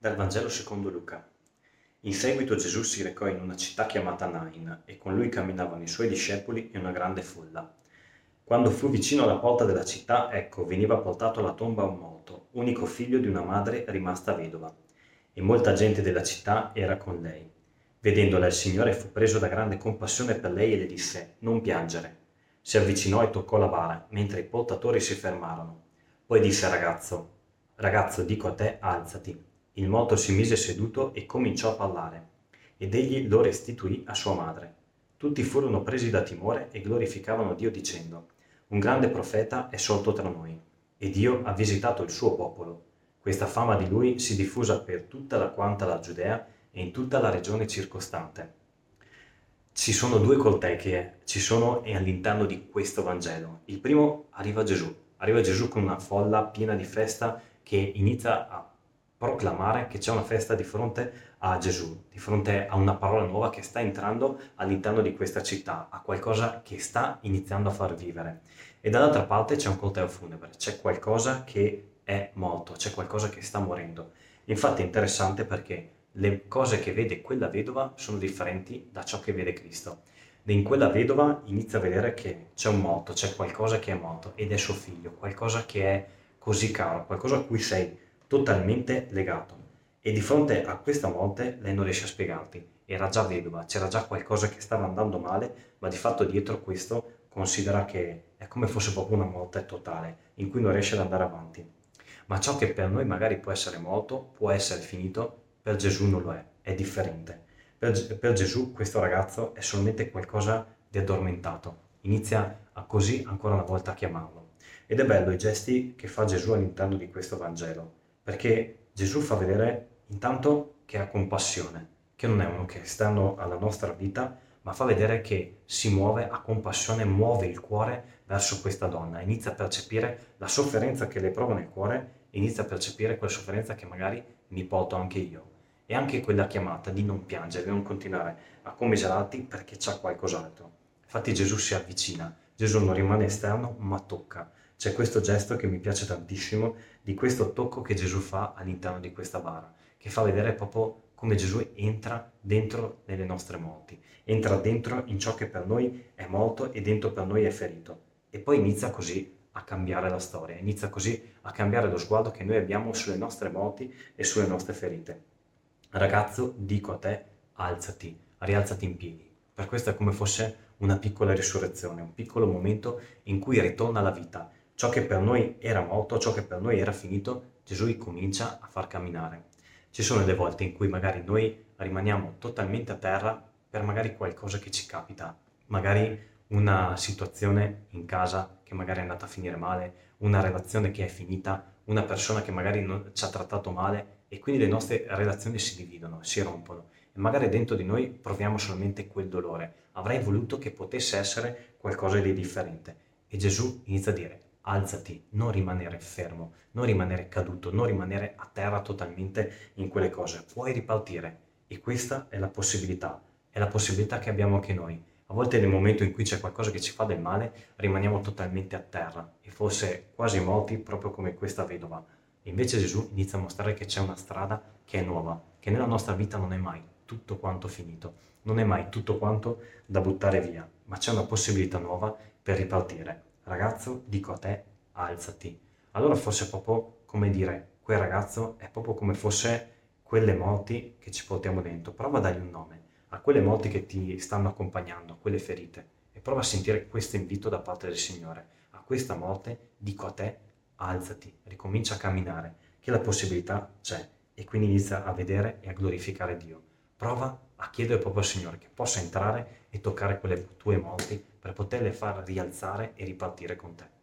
Dal Vangelo secondo Luca. In seguito Gesù si recò in una città chiamata Nain e con lui camminavano i suoi discepoli e una grande folla. Quando fu vicino alla porta della città, ecco, veniva portato alla tomba un morto, unico figlio di una madre rimasta vedova. E molta gente della città era con lei. Vedendola il Signore fu preso da grande compassione per lei e le disse, non piangere. Si avvicinò e toccò la bara, mentre i portatori si fermarono. Poi disse al ragazzo, ragazzo dico a te, alzati. Il morto si mise seduto e cominciò a parlare, ed egli lo restituì a sua madre. Tutti furono presi da timore e glorificavano Dio dicendo, Un grande profeta è sorto tra noi, e Dio ha visitato il suo popolo. Questa fama di lui si diffusa per tutta la quanta la Giudea e in tutta la regione circostante. Ci sono due coltei che ci sono all'interno di questo Vangelo. Il primo arriva Gesù, arriva Gesù con una folla piena di festa che inizia a proclamare che c'è una festa di fronte a Gesù, di fronte a una parola nuova che sta entrando all'interno di questa città, a qualcosa che sta iniziando a far vivere. E dall'altra parte c'è un corteo funebre, c'è qualcosa che è morto, c'è qualcosa che sta morendo. Infatti è interessante perché le cose che vede quella vedova sono differenti da ciò che vede Cristo. E in quella vedova inizia a vedere che c'è un morto, c'è qualcosa che è morto ed è suo figlio, qualcosa che è così caro, qualcosa a cui sei totalmente legato. E di fronte a questa morte lei non riesce a spiegarti. Era già vedova, c'era già qualcosa che stava andando male, ma di fatto dietro questo considera che è come fosse proprio una morte totale, in cui non riesce ad andare avanti. Ma ciò che per noi magari può essere morto, può essere finito, per Gesù non lo è, è differente. Per, per Gesù questo ragazzo è solamente qualcosa di addormentato. Inizia a così ancora una volta a chiamarlo. Ed è bello i gesti che fa Gesù all'interno di questo Vangelo perché Gesù fa vedere intanto che ha compassione, che non è uno che è esterno alla nostra vita, ma fa vedere che si muove, ha compassione, muove il cuore verso questa donna, inizia a percepire la sofferenza che le prova nel cuore, inizia a percepire quella sofferenza che magari mi porto anche io. E anche quella chiamata di non piangere, di non continuare a commiserarti perché c'è qualcos'altro. Infatti Gesù si avvicina, Gesù non rimane esterno, ma tocca. C'è questo gesto che mi piace tantissimo di questo tocco che Gesù fa all'interno di questa bara, che fa vedere proprio come Gesù entra dentro nelle nostre morti, entra dentro in ciò che per noi è morto e dentro per noi è ferito. E poi inizia così a cambiare la storia, inizia così a cambiare lo sguardo che noi abbiamo sulle nostre morti e sulle nostre ferite. Ragazzo, dico a te, alzati, rialzati in piedi. Per questo è come fosse una piccola risurrezione, un piccolo momento in cui ritorna la vita, ciò che per noi era morto, ciò che per noi era finito, Gesù comincia a far camminare. Ci sono delle volte in cui magari noi rimaniamo totalmente a terra per magari qualcosa che ci capita, magari una situazione in casa che magari è andata a finire male, una relazione che è finita, una persona che magari non ci ha trattato male e quindi le nostre relazioni si dividono, si rompono e magari dentro di noi proviamo solamente quel dolore. Avrei voluto che potesse essere qualcosa di differente e Gesù inizia a dire alzati, non rimanere fermo, non rimanere caduto, non rimanere a terra totalmente in quelle cose. Puoi ripartire e questa è la possibilità, è la possibilità che abbiamo anche noi. A volte nel momento in cui c'è qualcosa che ci fa del male, rimaniamo totalmente a terra e forse quasi morti proprio come questa vedova. Invece Gesù inizia a mostrare che c'è una strada che è nuova, che nella nostra vita non è mai tutto quanto finito, non è mai tutto quanto da buttare via, ma c'è una possibilità nuova per ripartire ragazzo, dico a te, alzati. Allora forse proprio come dire, quel ragazzo è proprio come fosse quelle morti che ci portiamo dentro. Prova a dargli un nome a quelle morti che ti stanno accompagnando, a quelle ferite, e prova a sentire questo invito da parte del Signore. A questa morte dico a te, alzati, ricomincia a camminare, che la possibilità c'è, e quindi inizia a vedere e a glorificare Dio. Prova a chiedere proprio al Signore che possa entrare e toccare quelle tue morti per poterle far rialzare e ripartire con te.